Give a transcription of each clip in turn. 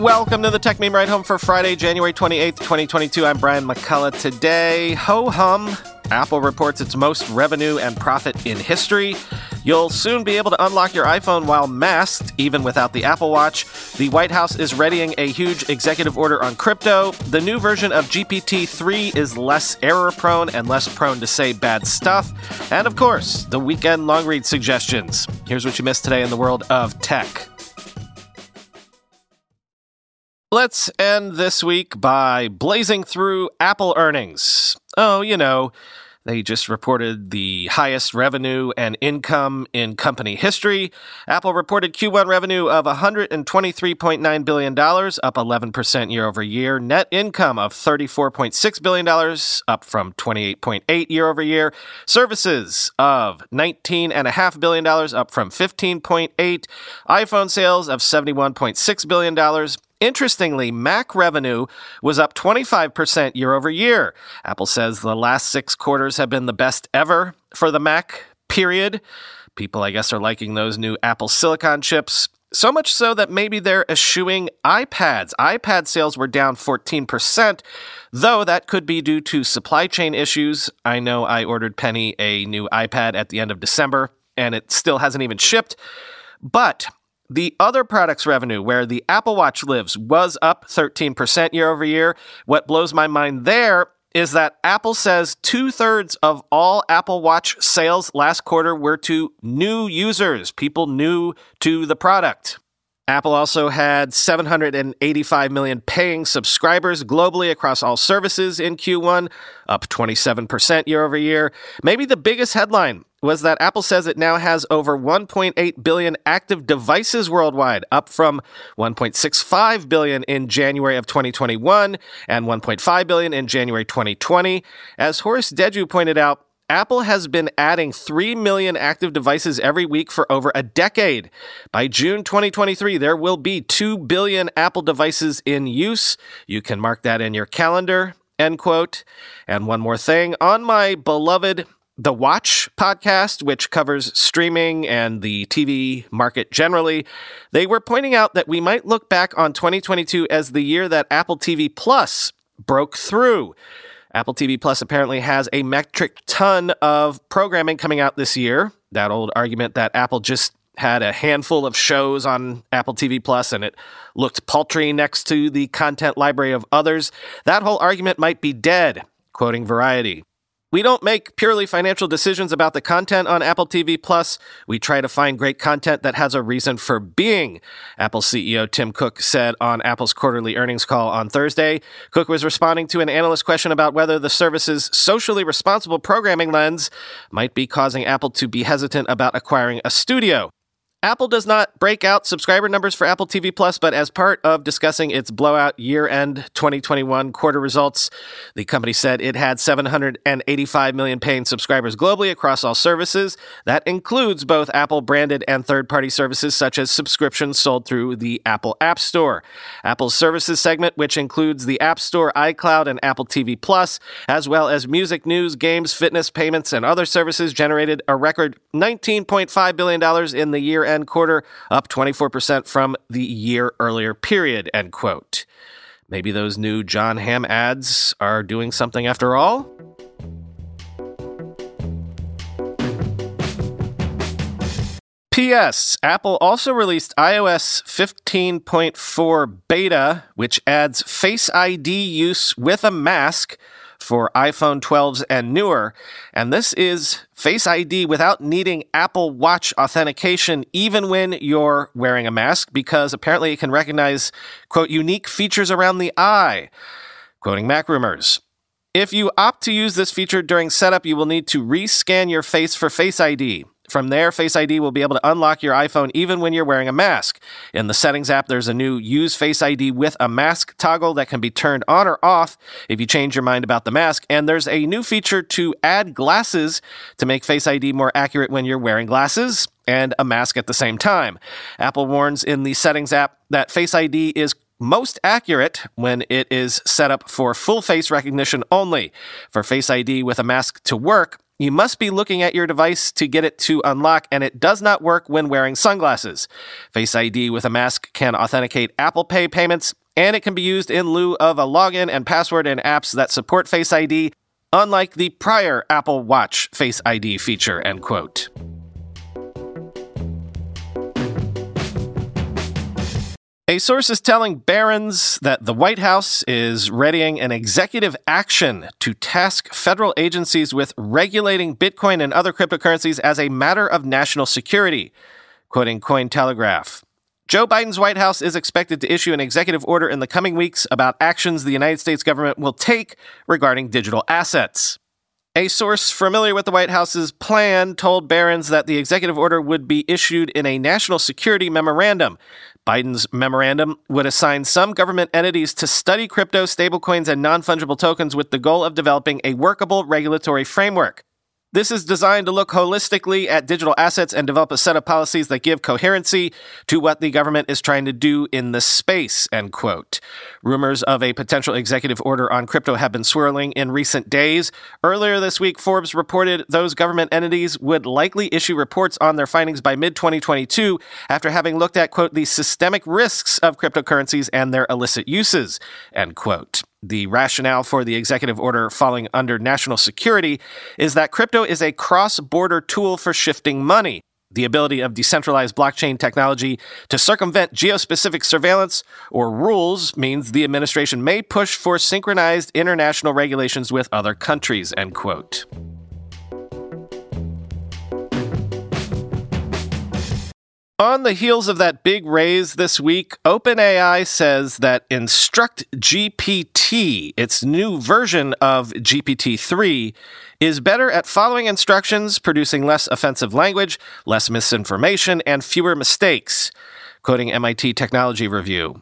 Welcome to the Techmeme Ride Home for Friday, January 28th, 2022. I'm Brian McCullough. Today, ho hum, Apple reports its most revenue and profit in history. You'll soon be able to unlock your iPhone while masked, even without the Apple Watch. The White House is readying a huge executive order on crypto. The new version of GPT 3 is less error prone and less prone to say bad stuff. And of course, the weekend long read suggestions. Here's what you missed today in the world of tech. Let's end this week by blazing through Apple earnings. Oh, you know, they just reported the highest revenue and income in company history. Apple reported Q1 revenue of $123.9 billion, up 11% year over year. Net income of $34.6 billion, up from 28.8 year over year. Services of $19.5 billion, up from 15.8. iPhone sales of $71.6 billion Interestingly, Mac revenue was up 25% year over year. Apple says the last six quarters have been the best ever for the Mac, period. People, I guess, are liking those new Apple Silicon chips. So much so that maybe they're eschewing iPads. iPad sales were down 14%, though that could be due to supply chain issues. I know I ordered Penny a new iPad at the end of December, and it still hasn't even shipped. But the other products revenue, where the Apple Watch lives, was up 13% year over year. What blows my mind there is that Apple says two thirds of all Apple Watch sales last quarter were to new users, people new to the product. Apple also had 785 million paying subscribers globally across all services in Q1, up 27% year over year. Maybe the biggest headline was that Apple says it now has over 1.8 billion active devices worldwide, up from 1.65 billion in January of 2021 and 1.5 billion in January 2020. As Horace Dediu pointed out, Apple has been adding 3 million active devices every week for over a decade. By June 2023, there will be 2 billion Apple devices in use. You can mark that in your calendar. End quote. And one more thing on my beloved the Watch podcast, which covers streaming and the TV market generally, they were pointing out that we might look back on 2022 as the year that Apple TV Plus broke through. Apple TV Plus apparently has a metric ton of programming coming out this year. That old argument that Apple just had a handful of shows on Apple TV Plus and it looked paltry next to the content library of others. That whole argument might be dead, quoting Variety. We don't make purely financial decisions about the content on Apple TV Plus. We try to find great content that has a reason for being. Apple CEO Tim Cook said on Apple's quarterly earnings call on Thursday. Cook was responding to an analyst question about whether the service's socially responsible programming lens might be causing Apple to be hesitant about acquiring a studio. Apple does not break out subscriber numbers for Apple TV Plus, but as part of discussing its blowout year end 2021 quarter results, the company said it had 785 million paying subscribers globally across all services. That includes both Apple branded and third party services, such as subscriptions sold through the Apple App Store. Apple's services segment, which includes the App Store, iCloud, and Apple TV Plus, as well as music, news, games, fitness, payments, and other services, generated a record $19.5 billion in the year end quarter, up 24% from the year earlier period, end quote. Maybe those new Jon Hamm ads are doing something after all? P.S. Apple also released iOS 15.4 beta, which adds Face ID use with a mask for iPhone 12s and newer. And this is Face ID without needing Apple Watch authentication, even when you're wearing a mask, because apparently it can recognize, quote, unique features around the eye. Quoting MacRumors. If you opt to use this feature during setup, you will need to rescan your face for Face ID. From there, Face ID will be able to unlock your iPhone even when you're wearing a mask. In the Settings app, there's a new Use Face ID with a mask toggle that can be turned on or off if you change your mind about the mask. And there's a new feature to add glasses to make Face ID more accurate when you're wearing glasses and a mask at the same time. Apple warns in the Settings app that Face ID is most accurate when it is set up for full face recognition only. For Face ID with a mask to work, You must be looking at your device to get it to unlock, and it does not work when wearing sunglasses. Face ID with a mask can authenticate Apple Pay payments, and it can be used in lieu of a login and password in apps that support Face ID, unlike the prior Apple Watch Face ID feature, end quote. A source is telling Barron's that the White House is readying an executive action to task federal agencies with regulating Bitcoin and other cryptocurrencies as a matter of national security, quoting Cointelegraph. Joe Biden's White House is expected to issue an executive order in the coming weeks about actions the United States government will take regarding digital assets. A source familiar with the White House's plan told Barron's that the executive order would be issued in a national security memorandum. Biden's memorandum would assign some government entities to study crypto, stablecoins, and non fungible tokens with the goal of developing a workable regulatory framework. This is designed to look holistically at digital assets and develop a set of policies that give coherency to what the government is trying to do in the space, end quote. Rumors of a potential executive order on crypto have been swirling in recent days. Earlier this week, Forbes reported those government entities would likely issue reports on their findings by mid 2022 after having looked at, quote, the systemic risks of cryptocurrencies and their illicit uses, end quote. The rationale for the executive order falling under national security is that crypto is a cross border tool for shifting money. The ability of decentralized blockchain technology to circumvent geospecific surveillance or rules means the administration may push for synchronized international regulations with other countries, end quote. On the heels of that big raise this week, OpenAI says that Instruct GPT, its new version of GPT 3, is better at following instructions, producing less offensive language, less misinformation, and fewer mistakes. Quoting MIT Technology Review.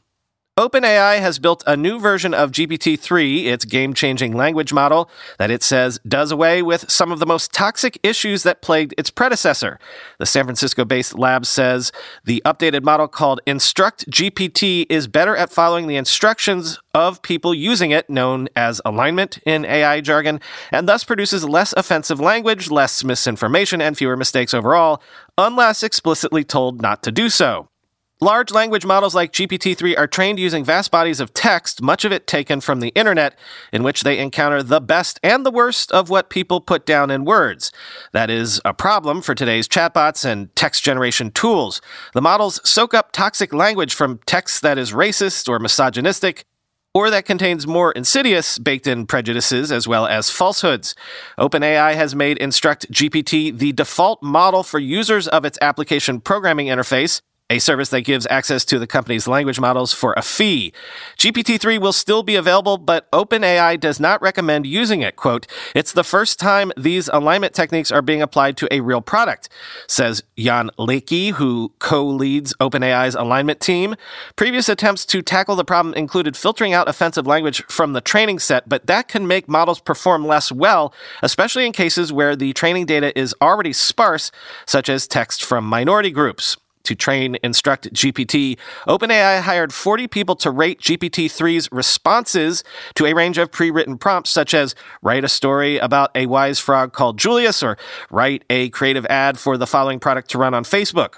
OpenAI has built a new version of GPT 3, its game changing language model, that it says does away with some of the most toxic issues that plagued its predecessor. The San Francisco based lab says the updated model called Instruct GPT is better at following the instructions of people using it, known as alignment in AI jargon, and thus produces less offensive language, less misinformation, and fewer mistakes overall, unless explicitly told not to do so. Large language models like GPT 3 are trained using vast bodies of text, much of it taken from the internet, in which they encounter the best and the worst of what people put down in words. That is a problem for today's chatbots and text generation tools. The models soak up toxic language from text that is racist or misogynistic, or that contains more insidious baked in prejudices as well as falsehoods. OpenAI has made Instruct GPT the default model for users of its application programming interface a service that gives access to the company's language models for a fee. GPT-3 will still be available, but OpenAI does not recommend using it. Quote, it's the first time these alignment techniques are being applied to a real product, says Jan Leike, who co-leads OpenAI's alignment team. Previous attempts to tackle the problem included filtering out offensive language from the training set, but that can make models perform less well, especially in cases where the training data is already sparse, such as text from minority groups to train Instruct GPT, OpenAI hired 40 people to rate GPT-3's responses to a range of pre-written prompts such as write a story about a wise frog called Julius or write a creative ad for the following product to run on Facebook.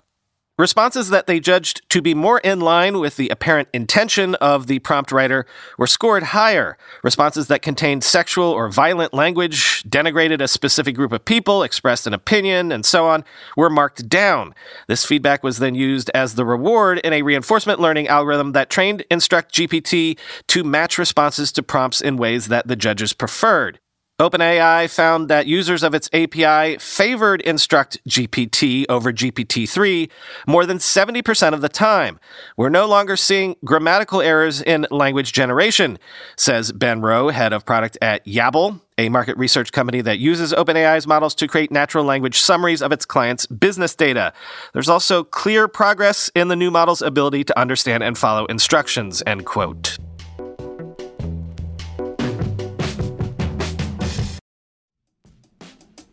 Responses that they judged to be more in line with the apparent intention of the prompt writer were scored higher. Responses that contained sexual or violent language, denigrated a specific group of people, expressed an opinion, and so on, were marked down. This feedback was then used as the reward in a reinforcement learning algorithm that trained Instruct GPT to match responses to prompts in ways that the judges preferred. OpenAI found that users of its API favored Instruct GPT over GPT-3 more than 70% of the time. We're no longer seeing grammatical errors in language generation, says Ben Rowe, head of product at Yabble, a market research company that uses OpenAI's models to create natural language summaries of its clients' business data. There's also clear progress in the new model's ability to understand and follow instructions, end quote.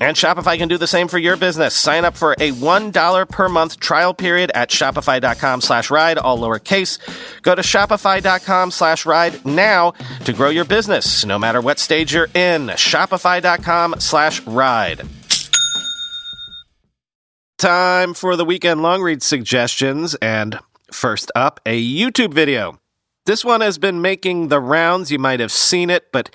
And Shopify can do the same for your business. Sign up for a $1 per month trial period at shopify.com slash ride, all lowercase. Go to shopify.com slash ride now to grow your business, no matter what stage you're in. Shopify.com slash ride. Time for the weekend long read suggestions. And first up, a YouTube video. This one has been making the rounds. You might have seen it, but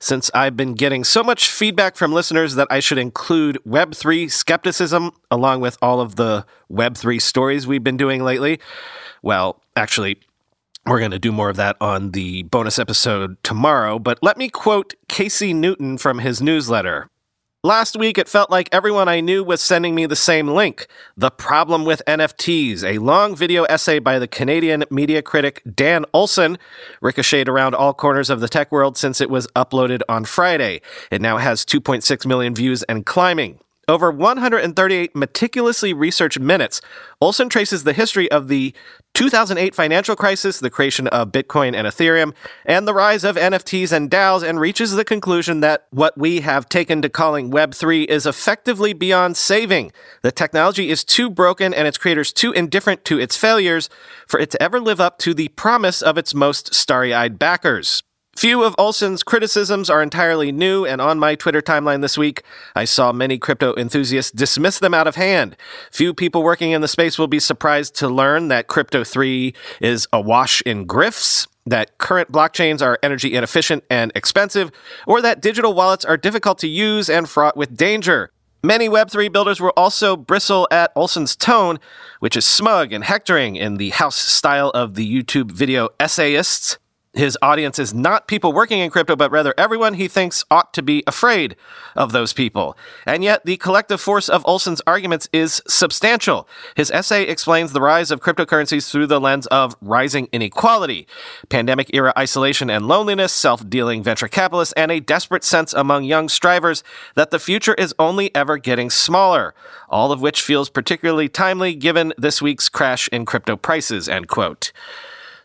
since I've been getting so much feedback from listeners that I should include Web3 skepticism along with all of the Web3 stories we've been doing lately. Well, actually, we're going to do more of that on the bonus episode tomorrow, but let me quote Casey Newton from his newsletter. Last week, it felt like everyone I knew was sending me the same link The Problem with NFTs, a long video essay by the Canadian media critic Dan Olson, ricocheted around all corners of the tech world since it was uploaded on Friday. It now has 2.6 million views and climbing. Over 138 meticulously researched minutes, Olson traces the history of the 2008 financial crisis, the creation of Bitcoin and Ethereum, and the rise of NFTs and DAOs, and reaches the conclusion that what we have taken to calling Web3 is effectively beyond saving. The technology is too broken and its creators too indifferent to its failures for it to ever live up to the promise of its most starry eyed backers. Few of Olson's criticisms are entirely new, and on my Twitter timeline this week, I saw many crypto enthusiasts dismiss them out of hand. Few people working in the space will be surprised to learn that Crypto 3 is awash in grifts, that current blockchains are energy inefficient and expensive, or that digital wallets are difficult to use and fraught with danger. Many Web3 builders will also bristle at Olson's tone, which is smug and hectoring in the house style of the YouTube video essayists. His audience is not people working in crypto, but rather everyone he thinks ought to be afraid of those people. And yet, the collective force of Olson's arguments is substantial. His essay explains the rise of cryptocurrencies through the lens of rising inequality, pandemic era isolation and loneliness, self dealing venture capitalists, and a desperate sense among young strivers that the future is only ever getting smaller, all of which feels particularly timely given this week's crash in crypto prices, end quote.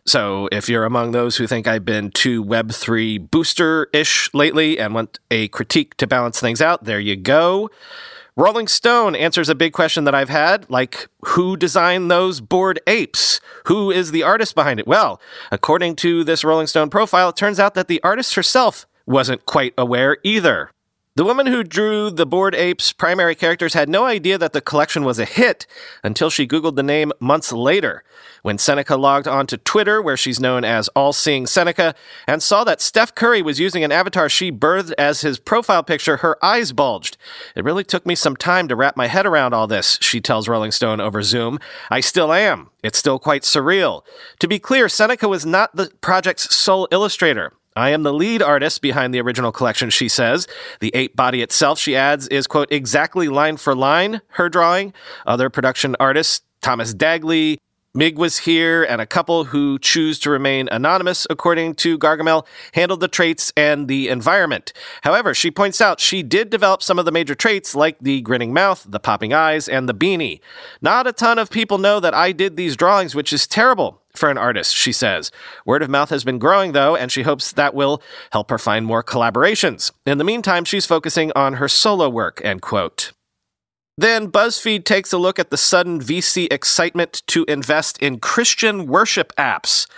So if you're among those who think I've been too Web3 booster ish lately and want a critique to balance things out, there you go. Rolling Stone answers a big question that I've had, like who designed those bored apes? Who is the artist behind it? Well, according to this Rolling Stone profile, it turns out that the artist herself wasn't quite aware either. The woman who drew the Bored Apes primary characters had no idea that the collection was a hit until she Googled the name months later. When Seneca logged onto Twitter, where she's known as All Seeing Seneca, and saw that Steph Curry was using an avatar she birthed as his profile picture, her eyes bulged. It really took me some time to wrap my head around all this, she tells Rolling Stone over Zoom. I still am. It's still quite surreal. To be clear, Seneca was not the project's sole illustrator. I am the lead artist behind the original collection, she says. The ape body itself, she adds, is, quote, exactly line for line her drawing. Other production artists, Thomas Dagley, Mig was here, and a couple who choose to remain anonymous, according to Gargamel, handled the traits and the environment. However, she points out she did develop some of the major traits like the grinning mouth, the popping eyes, and the beanie. Not a ton of people know that I did these drawings, which is terrible for an artist, she says. Word of mouth has been growing, though, and she hopes that will help her find more collaborations. In the meantime, she's focusing on her solo work, end quote. Then BuzzFeed takes a look at the sudden VC excitement to invest in Christian worship apps.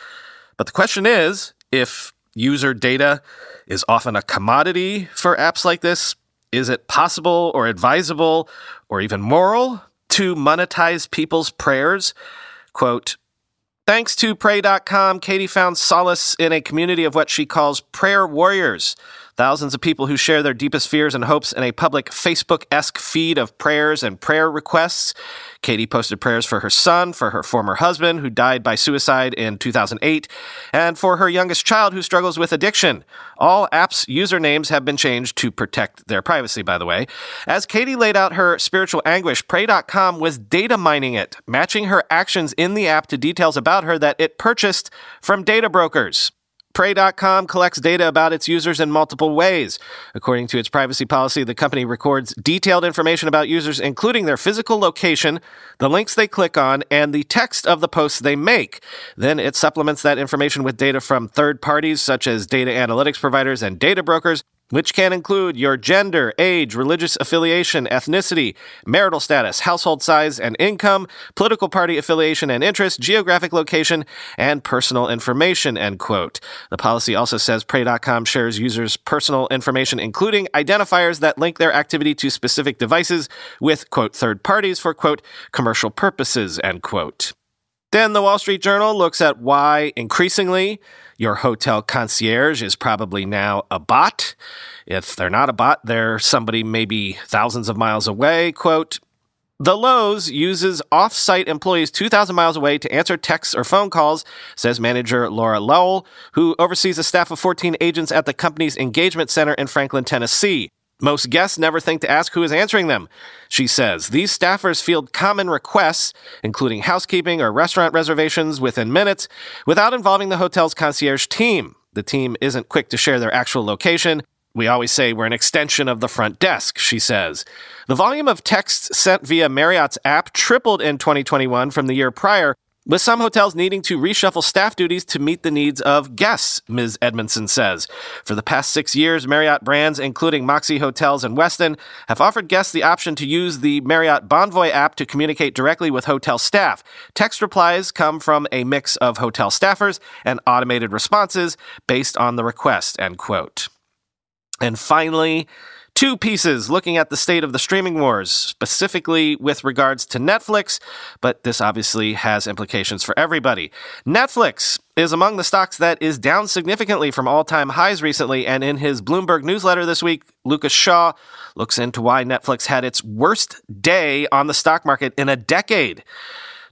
But the question is if user data is often a commodity for apps like this, is it possible or advisable or even moral to monetize people's prayers? Quote, Thanks to Pray.com, Katie found solace in a community of what she calls prayer warriors Thousands of people who share their deepest fears and hopes in a public Facebook esque feed of prayers and prayer requests. Katie posted prayers for her son, for her former husband who died by suicide in 2008, and for her youngest child who struggles with addiction. All apps' usernames have been changed to protect their privacy, by the way. As Katie laid out her spiritual anguish, Pray.com was data mining it, matching her actions in the app to details about her that it purchased from data brokers. Pray.com collects data about its users in multiple ways. According to its privacy policy, the company records detailed information about users, including their physical location, the links they click on, and the text of the posts they make. Then it supplements that information with data from third parties, such as data analytics providers and data brokers, which can include your gender, age, religious affiliation, ethnicity, marital status, household size and income, political party affiliation and interest, geographic location, and personal information, end quote. The policy also says Pray.com shares users' personal information, including identifiers that link their activity to specific devices with, quote, third parties for, quote, commercial purposes, end quote. Then the Wall Street Journal looks at why increasingly your hotel concierge is probably now a bot. If they're not a bot, they're somebody maybe thousands of miles away. Quote, the Loews uses off site employees 2,000 miles away to answer texts or phone calls, says manager Laura Lowell, who oversees a staff of 14 agents at the company's engagement center in Franklin, Tennessee. Most guests never think to ask who is answering them, she says. These staffers field common requests, including housekeeping or restaurant reservations, within minutes without involving the hotel's concierge team. The team isn't quick to share their actual location. We always say we're an extension of the front desk, she says. The volume of texts sent via Marriott's app tripled in 2021 from the year prior, with some hotels needing to reshuffle staff duties to meet the needs of guests, Ms. Edmondson says. For the past six years, Marriott brands, including Moxy Hotels and Westin, have offered guests the option to use the Marriott Bonvoy app to communicate directly with hotel staff. Text replies come from a mix of hotel staffers and automated responses based on the request, end quote. And finally, two pieces looking at the state of the streaming wars, specifically with regards to Netflix, but this obviously has implications for everybody. Netflix is among the stocks that is down significantly from all time highs recently, and in his Bloomberg newsletter this week, Lucas Shaw looks into why Netflix had its worst day on the stock market in a decade.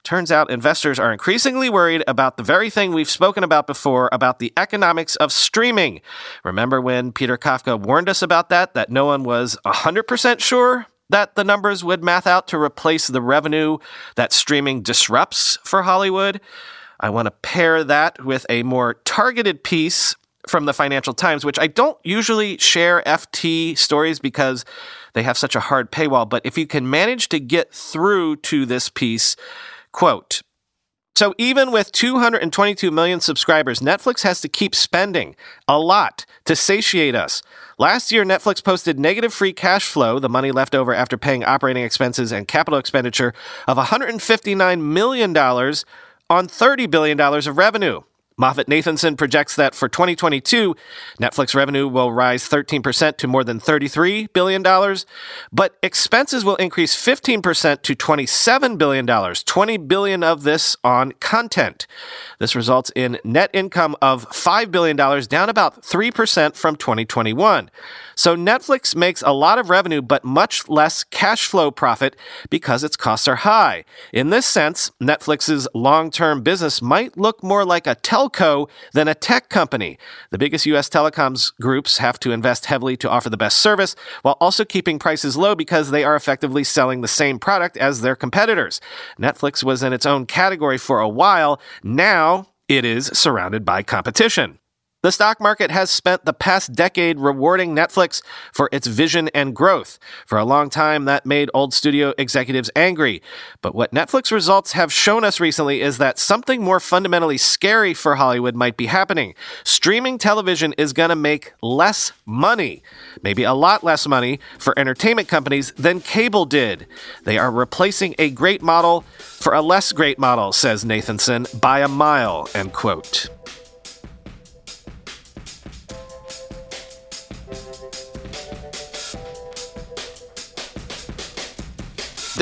Turns out investors are increasingly worried about the very thing we've spoken about before about the economics of streaming. Remember when Peter Kafka warned us about that, that no one was 100% sure that the numbers would math out to replace the revenue that streaming disrupts for Hollywood? I want to pair that with a more targeted piece from the Financial Times, which I don't usually share FT stories because they have such a hard paywall. But if you can manage to get through to this piece, Quote, so even with 222 million subscribers, Netflix has to keep spending a lot to satiate us. Last year, Netflix posted negative free cash flow, the money left over after paying operating expenses and capital expenditure, of $159 million on $30 billion of revenue. MoffettNathanson projects that for 2022, Netflix revenue will rise 13% to more than $33 billion, but expenses will increase 15% to $27 billion, $20 billion of this on content. This results in net income of $5 billion, down about 3% from 2021. So Netflix makes a lot of revenue, but much less cash flow profit because its costs are high. In this sense, Netflix's long term business might look more like a telco than a tech company. The biggest U.S. telecoms groups have to invest heavily to offer the best service while also keeping prices low because they are effectively selling the same product as their competitors. Netflix was in its own category for a while. Now, it is surrounded by competition. The stock market has spent the past decade rewarding Netflix for its vision and growth. For a long time, that made old studio executives angry. But what Netflix results have shown us recently is that something more fundamentally scary for Hollywood might be happening. Streaming television is going to make less money, maybe a lot less money for entertainment companies than cable did. They are replacing a great model for a less great model, says Nathanson, by a mile, end quote.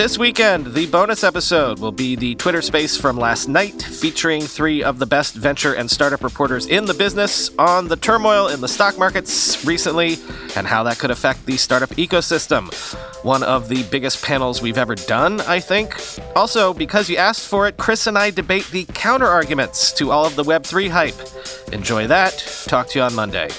This weekend, the bonus episode will be the Twitter space from last night, featuring three of the best venture and startup reporters in the business on the turmoil in the stock markets recently and how that could affect the startup ecosystem. One of the biggest panels we've ever done, I think. Also, because you asked for it, Chris and I debate the counter arguments to all of the Web3 hype. Enjoy that. Talk to you on Monday.